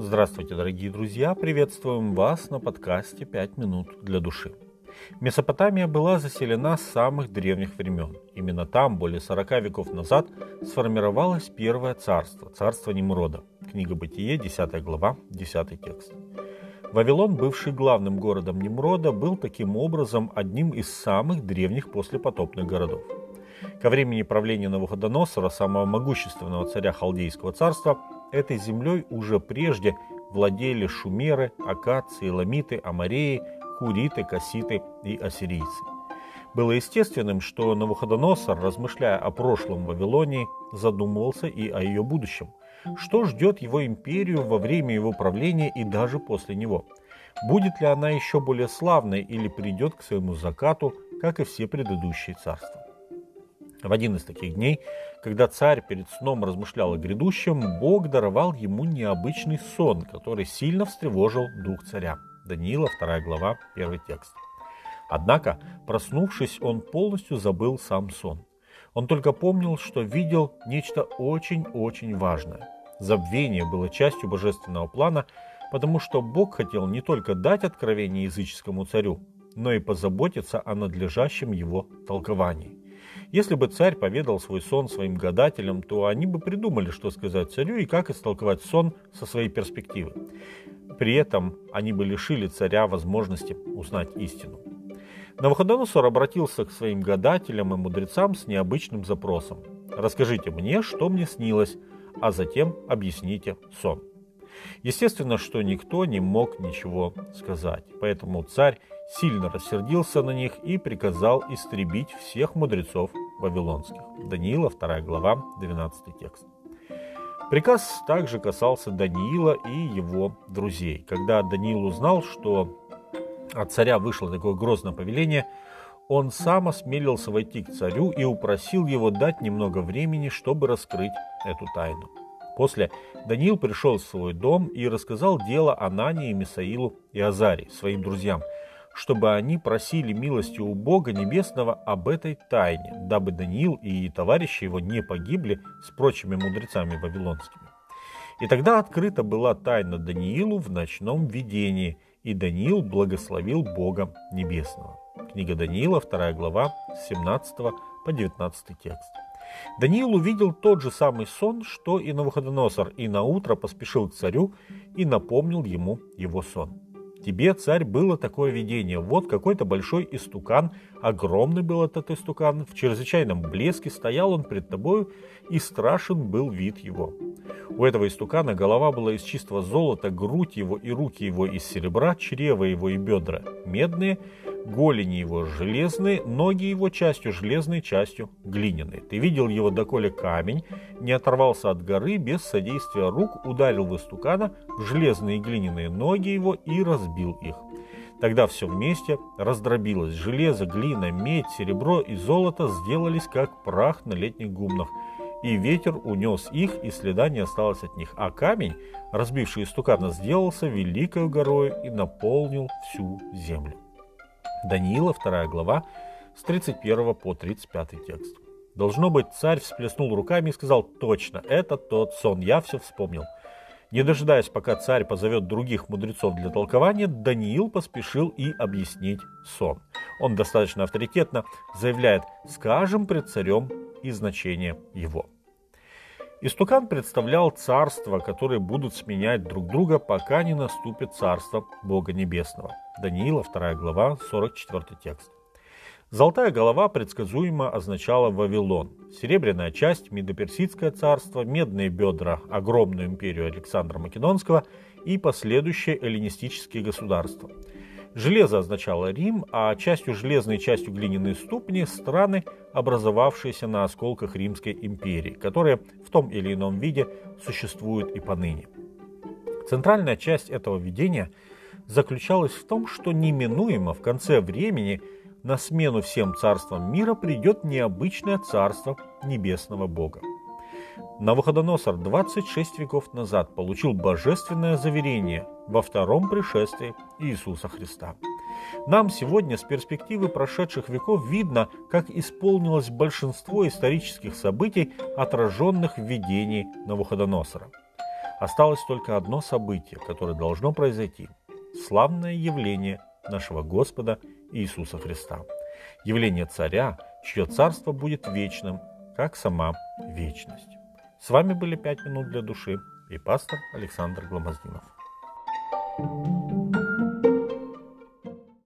Здравствуйте, дорогие друзья! Приветствуем вас на подкасте «Пять минут для души». Месопотамия была заселена с самых древних времен. Именно там, более 40 веков назад, сформировалось первое царство, царство Немрода. Книга Бытие, 10 глава, 10 текст. Вавилон, бывший главным городом Немрода, был таким образом одним из самых древних послепотопных городов. Ко времени правления Навуходоносора, самого могущественного царя Халдейского царства, этой землей уже прежде владели шумеры, акации, ламиты, амареи, хуриты, касситы и ассирийцы. Было естественным, что Навуходоносор, размышляя о прошлом Вавилонии, задумывался и о ее будущем. Что ждет его империю во время его правления и даже после него? Будет ли она еще более славной или придет к своему закату, как и все предыдущие царства? В один из таких дней, когда царь перед сном размышлял о грядущем, Бог даровал ему необычный сон, который сильно встревожил дух царя. Даниила, 2 глава, 1 текст. Однако, проснувшись, он полностью забыл сам сон. Он только помнил, что видел нечто очень-очень важное. Забвение было частью божественного плана, потому что Бог хотел не только дать откровение языческому царю, но и позаботиться о надлежащем его толковании. Если бы царь поведал свой сон своим гадателям, то они бы придумали, что сказать царю и как истолковать сон со своей перспективы. При этом они бы лишили царя возможности узнать истину. Навуходоносор обратился к своим гадателям и мудрецам с необычным запросом. «Расскажите мне, что мне снилось, а затем объясните сон». Естественно, что никто не мог ничего сказать, поэтому царь сильно рассердился на них и приказал истребить всех мудрецов вавилонских. Даниила, 2 глава, 12 текст. Приказ также касался Даниила и его друзей. Когда Даниил узнал, что от царя вышло такое грозное повеление, он сам осмелился войти к царю и упросил его дать немного времени, чтобы раскрыть эту тайну. После Даниил пришел в свой дом и рассказал дело Анании, Мисаилу и Азаре, своим друзьям – чтобы они просили милости у Бога Небесного об этой тайне, дабы Даниил и товарищи его не погибли с прочими мудрецами вавилонскими. И тогда открыта была тайна Даниилу в ночном видении, и Даниил благословил Бога Небесного. Книга Даниила, 2 глава, с 17 по 19 текст. Даниил увидел тот же самый сон, что и Навуходоносор, и на утро поспешил к царю и напомнил ему его сон. Тебе, царь, было такое видение. Вот какой-то большой истукан, огромный был этот истукан, в чрезвычайном блеске стоял он пред тобою, и страшен был вид его. У этого истукана голова была из чистого золота, грудь его и руки его из серебра, чрево его и бедра медные, голени его железные, ноги его частью железной, частью глиняные. Ты видел его, доколе камень не оторвался от горы, без содействия рук ударил в истукана в железные глиняные ноги его и разбил их. Тогда все вместе раздробилось. Железо, глина, медь, серебро и золото сделались как прах на летних гумнах. И ветер унес их, и следа не осталось от них. А камень, разбивший истукана, сделался великой горою и наполнил всю землю. Даниила, 2 глава, с 31 по 35 текст. Должно быть, царь всплеснул руками и сказал, точно, это тот сон, я все вспомнил. Не дожидаясь, пока царь позовет других мудрецов для толкования, Даниил поспешил и объяснить сон. Он достаточно авторитетно заявляет «скажем пред царем и значение его». Истукан представлял царства, которые будут сменять друг друга, пока не наступит царство Бога Небесного. Даниила, 2 глава, 44 текст. Золотая голова предсказуемо означала Вавилон, серебряная часть – Медоперсидское царство, медные бедра – огромную империю Александра Македонского и последующие эллинистические государства – Железо означало Рим, а частью железной частью глиняной ступни – страны, образовавшиеся на осколках Римской империи, которые в том или ином виде существуют и поныне. Центральная часть этого видения заключалась в том, что неминуемо в конце времени на смену всем царствам мира придет необычное царство небесного Бога. Навуходоносор 26 веков назад получил божественное заверение во втором пришествии Иисуса Христа. Нам сегодня с перспективы прошедших веков видно, как исполнилось большинство исторических событий, отраженных в видении Навуходоносора. Осталось только одно событие, которое должно произойти. Славное явление нашего Господа Иисуса Христа. Явление царя, чье царство будет вечным, как сама вечность. С вами были «Пять минут для души» и пастор Александр Гломоздинов. you